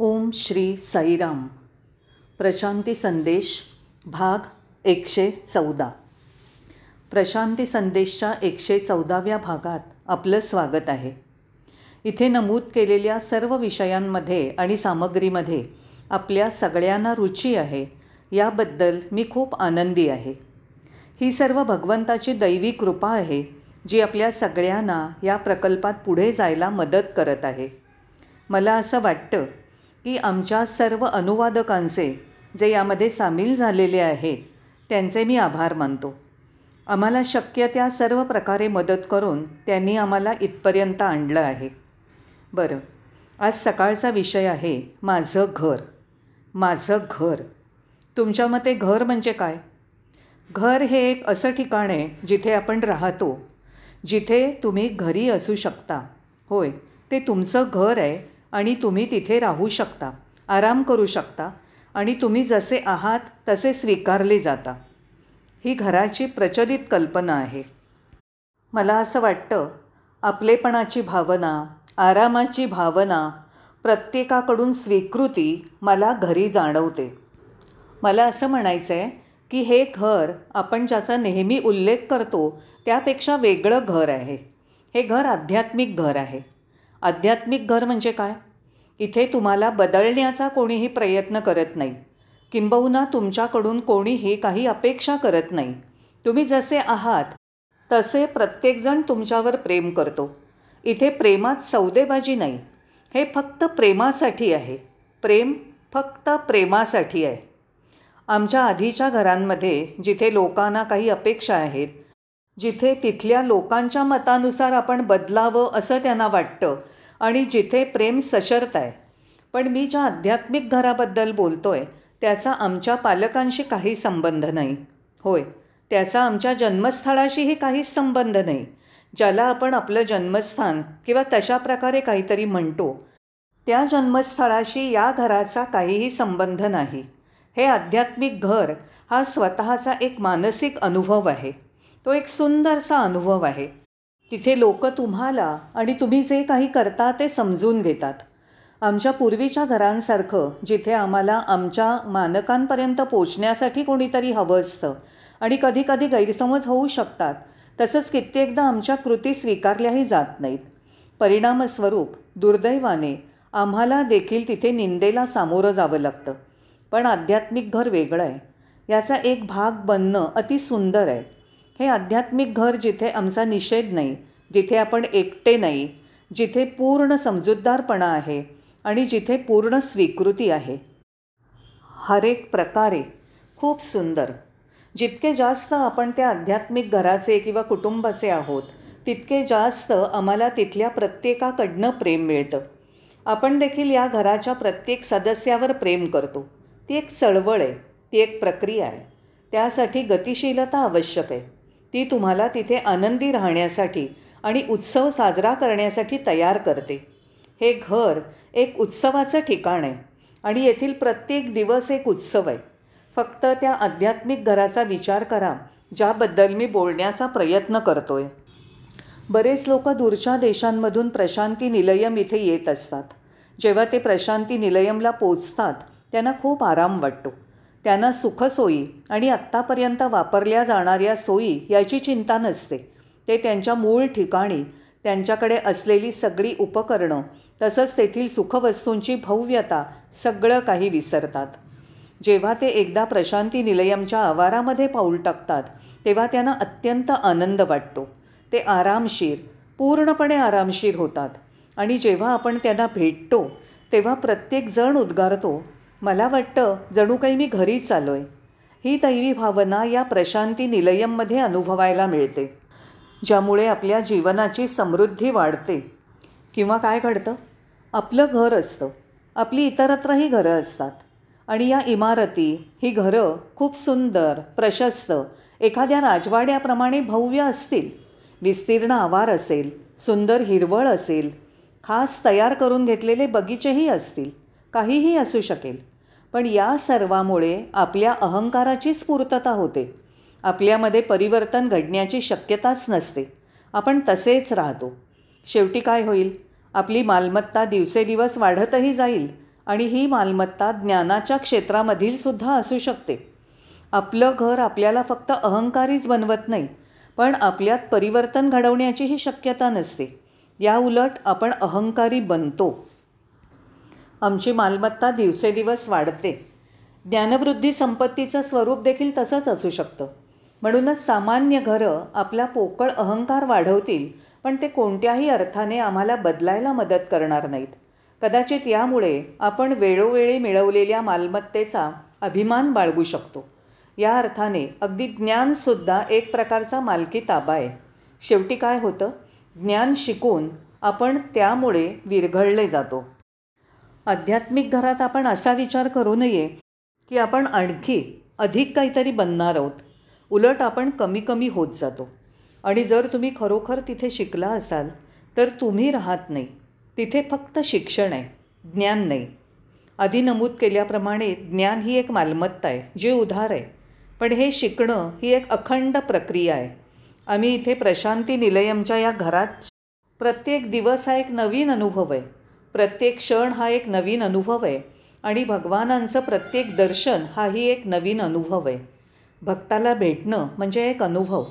ओम श्री साईराम. प्रशांती संदेश भाग एकशे चौदा. प्रशांती संदेशच्या एकशे चौदाव्या भागात आपलं स्वागत आहे. इथे नमूद केलेल्या सर्व विषयांमध्ये आणि सामग्रीमध्ये आपल्या सगळ्यांना रुची आहे याबद्दल मी खूप आनंदी आहे. ही सर्व भगवंताची दैवी कृपा आहे जी आपल्या सगळ्यांना या प्रकल्पात पुढे जायला मदत करत आहे. मला असं वाटतं की आमच्या सर्व अनुवादकांचे जे यामध्ये सामील झालेले आहेत त्यांचे मी आभार मानतो. आम्हाला शक्य त्या सर्व प्रकारे मदत करून त्यांनी आम्हाला इथपर्यंत आणलं आहे. बरं आज सकाळचा विषय आहे माझं घर. माझं घर. तुमच्या मते घर म्हणजे काय? घर हे एक असं ठिकाण आहे जिथे आपण राहतो जिथे तुम्ही घरी असू शकता. होय ते तुमचं घर आहे आणि तुम्ही तिथे राहू शकता आराम करू शकता आणि तुम्ही जसे आहात तसे स्वीकारले जाता. ही घराची प्रचलित कल्पना आहे. मला असं वाटतं आपलेपणाची भावना आरामाची भावना प्रत्येकाकडून स्वीकृती मला घरी जाणवते. मला असं म्हणायचं आहे की हे घर आपण ज्याचा नेहमी उल्लेख करतो त्यापेक्षा वेगळं घर आहे. हे घर आध्यात्मिक घर आहे. आध्यात्मिक घर म्हणजे काय? इथे तुम्हाला बदलण्याचा कोणीही प्रयत्न करत नाही. किंबहुना तुमच्याकडून कोणीही काही अपेक्षा करत नाही. तुम्ही जसे आहात तसे प्रत्येकजण तुमच्यावर प्रेम करतो. इथे प्रेमात सौदेबाजी नाही. हे फक्त प्रेमासाठी आहे. प्रेम फक्त प्रेमासाठी आहे. आमच्या आधीच्या घरांमध्ये जिथे लोकांना काही अपेक्षा आहेत जिथे तिथल्या लोकांच्या मतानुसार आपण बदलावं असं त्यांना वाटतं आणि जिथे प्रेम सशर्त आहे. पण मी ज्या आध्यात्मिक घराबद्दल बोलतो आहे त्याचा आमच्या पालकांशी काही संबंध नाही. होय त्याचा आमच्या जन्मस्थळाशीही काहीच संबंध नाही. ज्याला आपण आपलं जन्मस्थान किंवा तशा प्रकारे काहीतरी म्हणतो त्या जन्मस्थळाशी या घराचा काहीही संबंध नाही. हे आध्यात्मिक घर हा स्वतःचा एक मानसिक अनुभव आहे. तो एक सुंदरसा अनुभव आहे. तिथे लोक तुम्हाला आणि तुम्ही जे काही करता ते समजून घेतात. आमच्या पूर्वीच्या घरांसारखं जिथे आम्हाला आमच्या मानकांपर्यंत पोचण्यासाठी कोणीतरी हवं असतं आणि कधीकधी गैरसमज होऊ शकतात तसंच कित्येकदा आमच्या कृती स्वीकारल्याही जात नाहीत. परिणामस्वरूप दुर्दैवाने आम्हाला देखील तिथे निंदेला सामोरं जावं लागतं. पण आध्यात्मिक घर वेगळं आहे. याचा एक भाग बनणं अतिसुंदर आहे. हे आध्यात्मिक घर जिथे आमचा निषेध नाही जिथे आपण एकटे नाही जिथे पूर्ण समजूतदारपणा आहे आणि जिथे पूर्ण स्वीकृती आहे. हरेक प्रकारे खूप सुंदर. जितके जास्त आपण त्या आध्यात्मिक घराचे किंवा कुटुंबाचे आहोत तितके जास्त आम्हाला तिथल्या प्रत्येकाकडनं प्रेम मिळतं. आपण देखील या घराच्या प्रत्येक सदस्यावर प्रेम करतो. ती एक चळवळ आहे ती एक प्रक्रिया आहे. त्यासाठी गतिशीलता आवश्यक आहे. ती तुम्हाला तिथे आनंदी राहण्यासाठी आणि उत्सव साजरा करण्यासाठी तयार करते. हे घर एक उत्सवाचं ठिकाण आहे आणि येथील प्रत्येक दिवस एक उत्सव आहे. फक्त त्या आध्यात्मिक घराचा विचार करा ज्याबद्दल मी बोलण्याचा प्रयत्न करतो आहे बरेच लोक दूरच्या देशांमधून प्रशांती निलयम इथे येत असतात. जेव्हा ते प्रशांती निलयमला पोचतात त्यांना खूप आराम वाटतो. त्यांना सुखसोयी आणि आत्तापर्यंत वापरल्या जाणाऱ्या सोयी याची चिंता नसते. ते त्यांच्या मूळ ठिकाणी त्यांच्याकडे असलेली सगळी उपकरणं तसंच तेथील सुखवस्तूंची भव्यता सगळं काही विसरतात. जेव्हा ते एकदा प्रशांती निलयमच्या आवारामध्ये पाऊल टाकतात तेव्हा त्यांना अत्यंत आनंद वाटतो. ते आरामशीर पूर्णपणे आरामशीर होतात आणि जेव्हा आपण त्यांना भेटतो तेव्हा प्रत्येकजण उद्गारतो मला वाटतं जणू काही मी घरीच आलो आहे ही दैवी भावना या प्रशांती निलयममध्ये अनुभवायला मिळते ज्यामुळे आपल्या जीवनाची समृद्धी वाढते. किंवा काय घडतं? आपलं घर असतं. आपली इतरत्रही घरं असतात. आणि या इमारती ही घरं खूप सुंदर प्रशस्त एखाद्या राजवाड्याप्रमाणे भव्य असतील. विस्तीर्ण आवार असेल सुंदर हिरवळ असेल खास तयार करून घेतलेले बगीचेही असतील. काहीही असू शकेल. पण या सर्वामुळे आपल्या अहंकाराचीच पूर्तता होते. आपल्यामध्ये परिवर्तन घडण्याची शक्यताच नसते. आपण तसेच राहतो. शेवटी काय होईल? आपली मालमत्ता दिवसेदिवस वाढतही जाईल आणि ही मालमत्ता ज्ञानाच्या क्षेत्रामधील सुद्धा असू शकते. आपलं घर आपल्याला फक्त अहंकारीच बनवत नाही पण आपल्यात परिवर्तन घडवण्याचीही शक्यता नसते. या उलट आपण अहंकारी बनतो. आमची मालमत्ता दिवसेदिवस वाढते. ज्ञानवृद्धी संपत्तीचं स्वरूप देखील तसंच असू शकतं. म्हणूनच सामान्य घरं आपला पोकळ अहंकार वाढवतील पण ते कोणत्याही अर्थाने आम्हाला बदलायला मदत करणार नाहीत. कदाचित यामुळे आपण वेळोवेळी मिळवलेल्या मालमत्तेचा अभिमान बाळगू शकतो. या अर्थाने अगदी ज्ञानसुद्धा एक प्रकारचा मालकी ताबा आहे. शेवटी काय होतं? ज्ञान शिकून आपण त्यामुळे विरघळले जातो. आध्यात्मिक घरात आपण असा विचार करू नये की आपण आणखी अधिक काहीतरी बनणार आहोत. उलट आपण कमी कमी होत जातो. आणि जर तुम्ही खरोखर तिथे शिकला असाल तर तुम्ही राहत नाही. तिथे फक्त शिक्षण आहे ज्ञान नाही. आधी नमूद केल्याप्रमाणे ज्ञान ही एक मालमत्ता आहे जे उधार आहे. पण हे शिकणं ही एक अखंड प्रक्रिया आहे. आम्ही इथे प्रशांती निलयमच्या या घरात प्रत्येक दिवस हा एक नवीन अनुभव आहे. प्रत्येक क्षण हा एक नवीन अनुभव आहे आणि भगवानांचं प्रत्येक दर्शन हाही एक नवीन अनुभव आहे. भक्ताला भेटणं म्हणजे एक अनुभव.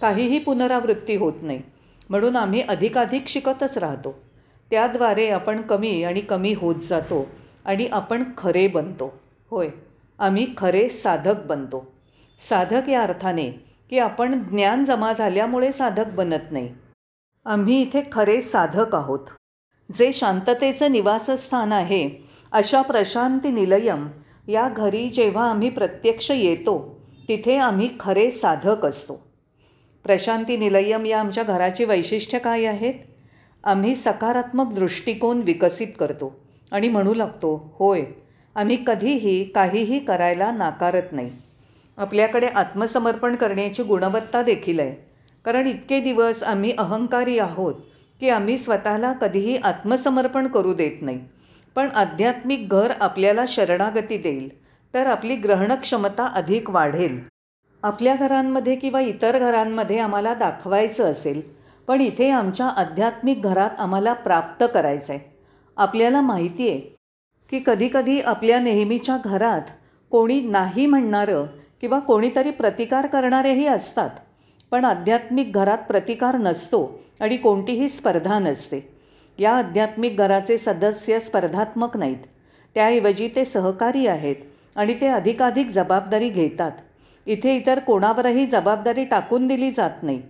काहीही पुनरावृत्ती होत नाही. म्हणून आम्ही अधिकाधिक शिकतच राहतो. त्याद्वारे आपण कमी आणि कमी होत जातो आणि आपण खरे बनतो. होय आम्ही खरे साधक बनतो. साधक या अर्थाने की आपण ज्ञान जमा झाल्यामुळे साधक बनत नाही. आम्ही इथे खरे साधक आहोत. जे शांततेचं निवासस्थान आहे अशा प्रशांती निलयम या घरी जेव्हा आम्ही प्रत्यक्ष येतो तिथे आम्ही खरे साधक असतो. प्रशांती निलयम या आमच्या घराची वैशिष्ट्य काय आहेत? आम्ही सकारात्मक दृष्टिकोन विकसित करतो आणि म्हणू लागतो होय आम्ही कधीही काहीही करायला नाकारत नाही. आपल्याकडे आत्मसमर्पण करण्याची गुणवत्ता देखील आहे. कारण इतके दिवस आम्ही अहंकारी आहोत की आम्ही स्वतःला कधीही आत्मसमर्पण करू देत नाही. पण आध्यात्मिक घर आपल्याला शरणागती देईल तर आपली ग्रहणक्षमता अधिक वाढेल. आपल्या घरांमध्ये किंवा इतर घरांमध्ये आम्हाला दाखवायचं असेल पण इथे आमच्या आध्यात्मिक घरात आम्हाला प्राप्त करायचं आहे आपल्याला माहिती आहे की कधीकधी आपल्या नेहमीच्या घरात कोणी नाही म्हणणारं किंवा कोणीतरी प्रतिकार करणारेही असतात. पण आध्यात्मिक घरात प्रतिकार नसतो आणि कोणतीही स्पर्धा नसते. या आध्यात्मिक घराचे सदस्य स्पर्धात्मक नाहीत. त्याऐवजी ते सहकारी आहेत आणि ते अधिकाधिक जबाबदारी घेतात. इथे इतर कोणावरही जबाबदारी टाकून दिली जात नाही.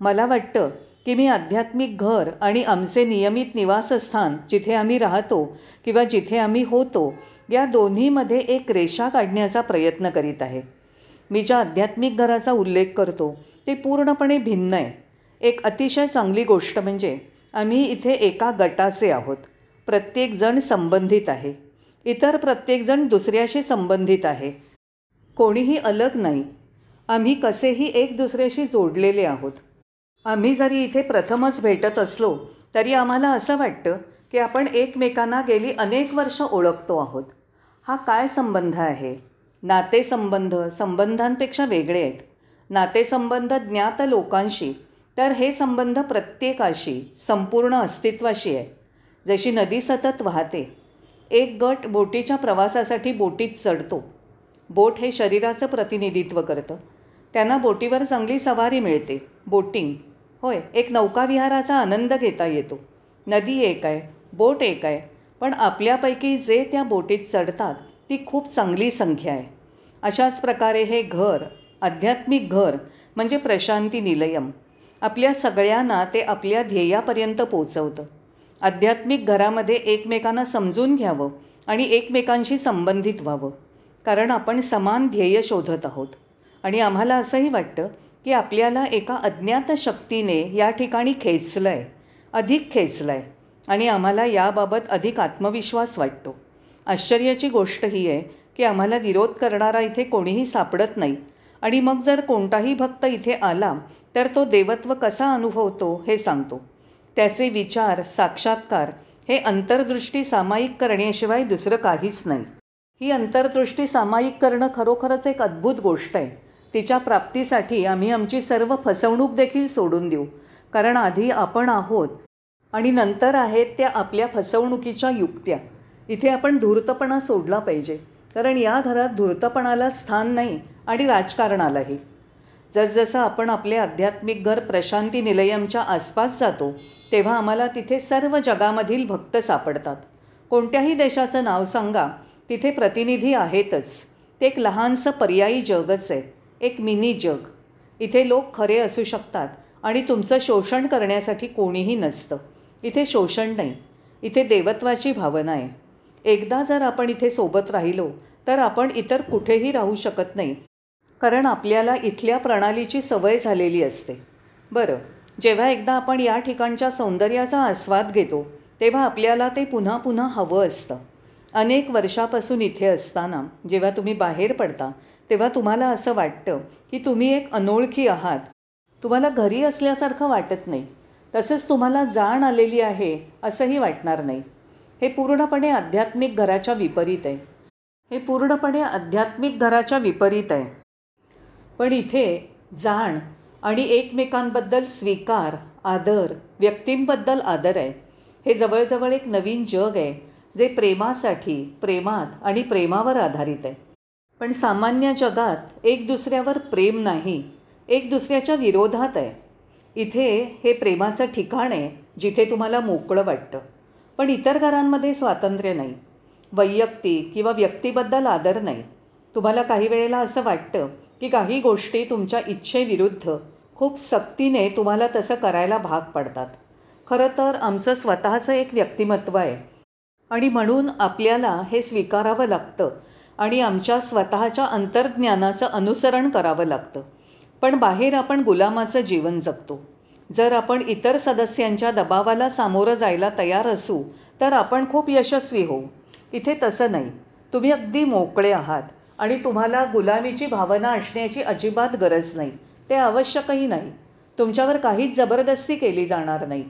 मला वाटतं की मी आध्यात्मिक घर आणि आमचे नियमित निवासस्थान जिथे आम्ही राहतो किंवा जिथे आम्ही होतो या दोन्हीमध्ये एक रेषा काढण्याचा प्रयत्न करीत आहे. मी ज्या आध्यात्मिक घराचा उल्लेख करतो ते पूर्णपणे भिन्न आहे. एक अतिशय चांगली गोष्ट म्हणजे आम्ही इथे एका गटाचे आहोत. प्रत्येकजण संबंधित आहे. इतर प्रत्येकजण दुसऱ्याशी संबंधित आहे. कोणीही अलग नाही. आम्ही कसेही एक दुसऱ्याशी जोडलेले आहोत. आम्ही जरी इथे प्रथमच भेटत असलो तरी आम्हाला असं वाटतं की आपण एकमेकांना गेली अनेक वर्ष ओळखतो आहोत. हा काय संबंध आहे? नातेसंबंध संबंधांपेक्षा वेगळे आहेत. नातेसंबंध ज्ञात लोकांशी तर हे संबंध प्रत्येकाशी संपूर्ण अस्तित्वाशी आहे. जशी नदी सतत वाहते एक गट बोटीच्या प्रवासासाठी बोटीत चढतो. बोट हे शरीराचं प्रतिनिधित्व करतं. त्यांना बोटीवर चांगली सवारी मिळते. बोटिंग होय एक नौकाविहाराचा आनंद घेता येतो. नदी एक आहे बोट एक आहे पण आपल्यापैकी जे त्या बोटीत चढतात ती खूप चांगली संख्या आहे. अशाच प्रकारे हे घर आध्यात्मिक घर म्हणजे प्रशांती निलयम आपल्या सगळ्यांना ते आपल्या ध्येयापर्यंत पोचवतं आध्यात्मिक घरामध्ये एकमेकांना समजून घ्यावं आणि एकमेकांशी संबंधित व्हावं कारण आपण समान ध्येय शोधत आहोत. आणि आम्हाला असंही वाटतं की आपल्याला एका अज्ञात शक्तीने या ठिकाणी खेचलं आहे अधिक खेचलं आहे आणि आम्हाला याबाबत अधिक आत्मविश्वास वाटतो. आश्चर्याची गोष्ट ही आहे की आम्हाला विरोध करणारा इथे कोणीही सापडत नाही. आणि मग जर कोणताही भक्त इथे आला तर तो देवत्व कसा अनुभवतो हे सांगतो. त्याचे विचार साक्षात्कार हे अंतर्दृष्टी सामायिक करण्याशिवाय दुसरं काहीच नाही. ही अंतर्दृष्टी सामायिक करणं खरोखरच एक अद्भुत गोष्ट आहे. तिच्या प्राप्तीसाठी आम्ही आमची सर्व फसवणूक देखील सोडून देऊ कारण आधी आपण आहोत आणि नंतर आहेत त्या आपल्या फसवणुकीच्या युक्त्या. इथे आपण धूर्तपणा सोडला पाहिजे. कारण या घरात धूर्तपणाला स्थान नाही आणि राजकारणालाही. जसजसं आपण आपले आध्यात्मिक घर प्रशांती निलयमच्या आसपास जातो तेव्हा आम्हाला तिथे सर्व जगामधील भक्त सापडतात. कोणत्याही देशाचं नाव सांगा तिथे प्रतिनिधी आहेतच. ते एक लहानसं पर्यायी जगच आहे एक मिनी जग. इथे लोक खरे असू शकतात आणि तुमचं शोषण करण्यासाठी कोणीही नसतं. इथे शोषण नाही. इथे देवत्वाची भावना आहे. एकदा जर आपण इथे सोबत राहिलो तर आपण इतर कुठेही राहू शकत नाही कारण आपल्याला इथल्या प्रणालीची सवय झालेली असते. बरं जेव्हा एकदा आपण या ठिकाणच्या सौंदर्याचा आस्वाद घेतो तेव्हा आपल्याला ते पुन्हा पुन्हा हवं असतं. अनेक वर्षापासून इथे असताना जेव्हा तुम्ही बाहेर पडता तेव्हा तुम्हाला असं वाटतं की तुम्ही एक अनोळखी आहात. तुम्हाला घरी असल्यासारखं वाटत नाही. तसंच तुम्हाला जाण आलेली आहे असंही वाटणार नाही. हे पूर्णपणे आध्यात्मिक घराच्या विपरीत आहे. हे पूर्णपणे आध्यात्मिक घराच्या विपरीत आहे. पण इथे जाण आणि एकमेकांबद्दल स्वीकार आदर व्यक्तींबद्दल आदर आहे. हे जवळजवळ एक नवीन जग आहे जे प्रेमासाठी प्रेमात आणि प्रेमावर आधारित आहे. पण सामान्य जगात एक दुसऱ्यावर प्रेम नाही एक दुसऱ्याच्या विरोधात आहे. इथे हे प्रेमाचं ठिकाण आहे जिथे तुम्हाला मोकळं वाटतं. पण इतर घरांमध्ये स्वातंत्र्य नाही. वैयक्तिक किंवा व्यक्तीबद्दल आदर नाही. तुम्हाला काही वेळेला असं वाटतं की काही गोष्टी तुमच्या इच्छेविरुद्ध खूप सक्तीने तुम्हाला तसं करायला भाग पडतात. खरं तर आमचं स्वतःचं एक व्यक्तिमत्व आहे. आणि म्हणून आपल्याला हे स्वीकारावं लागतं आणि आमच्या स्वतःच्या अंतर्ज्ञानाचं अनुसरण करावं लागतं. पण बाहेर आपण गुलामाचं जीवन जगतो. जर आपण इतर सदस्यांच्या दबावाला सामोरं जायला तयार असू तर आपण खूप यशस्वी होऊ. इथे तसं नाही. तुम्ही अगदी मोकळे आहात आणि तुम्हाला गुलामीची भावना असण्याची अजिबात गरज नाही. ते आवश्यकही नाही. तुमच्यावर काहीच जबरदस्ती केली जाणार नाही.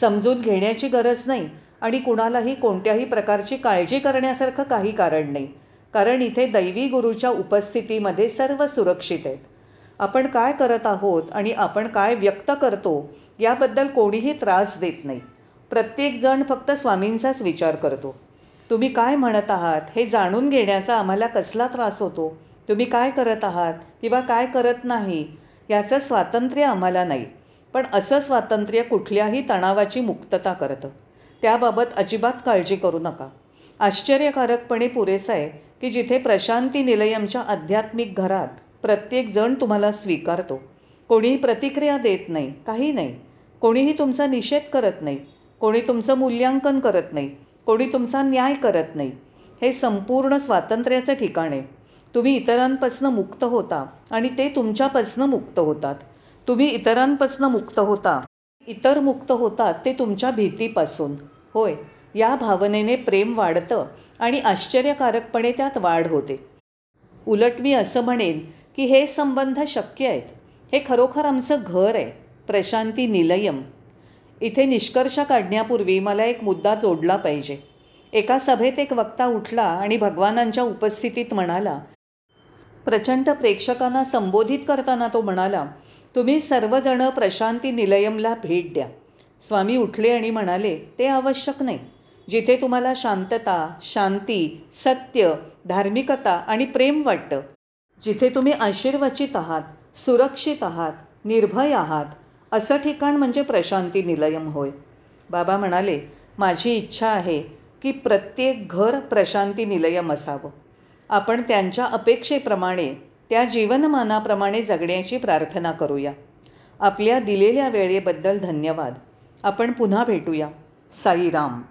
समजून घेण्याची गरज नाही आणि कुणालाही कोणत्याही प्रकारची काळजी करण्यासारखं काही कारण नाही. कारण इथे दैवी गुरुच्या उपस्थितीमध्ये सर्व सुरक्षित आहेत. आपण काय करत आहोत आणि आपण काय व्यक्त करतो याबद्दल कोणीही त्रास देत नाही. प्रत्येकजण फक्त स्वामींचाच विचार करतो. तुम्ही काय म्हणत आहात हे जाणून घेण्याचा आम्हाला कसला त्रास होतो? तुम्ही काय करत आहात किंवा काय करत नाही याचं स्वातंत्र्य आम्हाला नाही. पण असं स्वातंत्र्य कुठल्याही तणावाची मुक्तता करतं. त्याबाबत अजिबात काळजी करू नका. आश्चर्यकारकपणे पुरेसं आहे की जिथे प्रशांती निलयमच्या आध्यात्मिक घरात प्रत्येकजण तुम्हाला स्वीकारतो. कोणीही प्रतिक्रिया देत नाही काही नाही. कोणीही तुमचा निषेध करत नाही. कोणी तुमचं मूल्यांकन करत नाही. कोणी तुमचा न्याय करत नाही. हे संपूर्ण स्वातंत्र्याचं ठिकाण आहे. तुम्ही इतरांपासनं मुक्त होता आणि ते तुमच्यापासनं मुक्त होतात. तुम्ही इतरांपासनं मुक्त होता. इतर मुक्त होतात ते तुमच्या भीतीपासून. होय या भावनेने प्रेम वाढतं आणि आश्चर्यकारकपणे त्यात वाढ होते. उलट मी असं म्हणेन की हे संबंध शक्य आहेत. हे खरोखर आमचं घर आहे. प्रशांती निलयम. इथे निष्कर्ष काढण्यापूर्वी मला एक मुद्दा जोडला पाहिजे. एका सभेत एक वक्ता उठला आणि भगवानांच्या उपस्थितीत म्हणाला प्रचंड प्रेक्षकांना संबोधित करताना तो म्हणाला तुम्ही सर्वजण प्रशांती निलयमला भेट द्या. स्वामी उठले आणि म्हणाले ते आवश्यक नाही. जिथे तुम्हाला शांतता शांती सत्य धार्मिकता आणि प्रेम वाटतं जिथे तुम्ही आशीर्वचित आहात सुरक्षित आहात निर्भय आहात असं ठिकाण म्हणजे प्रशांती निलयम होय. बाबा म्हणाले माझी इच्छा आहे की प्रत्येक घर प्रशांती निलयम असावं. आपण त्यांच्या अपेक्षेप्रमाणे त्या जीवनमानाप्रमाणे जगण्याची प्रार्थना करूया. आपल्या दिलेल्या वेळेबद्दल धन्यवाद. आपण पुन्हा भेटूया. साईराम.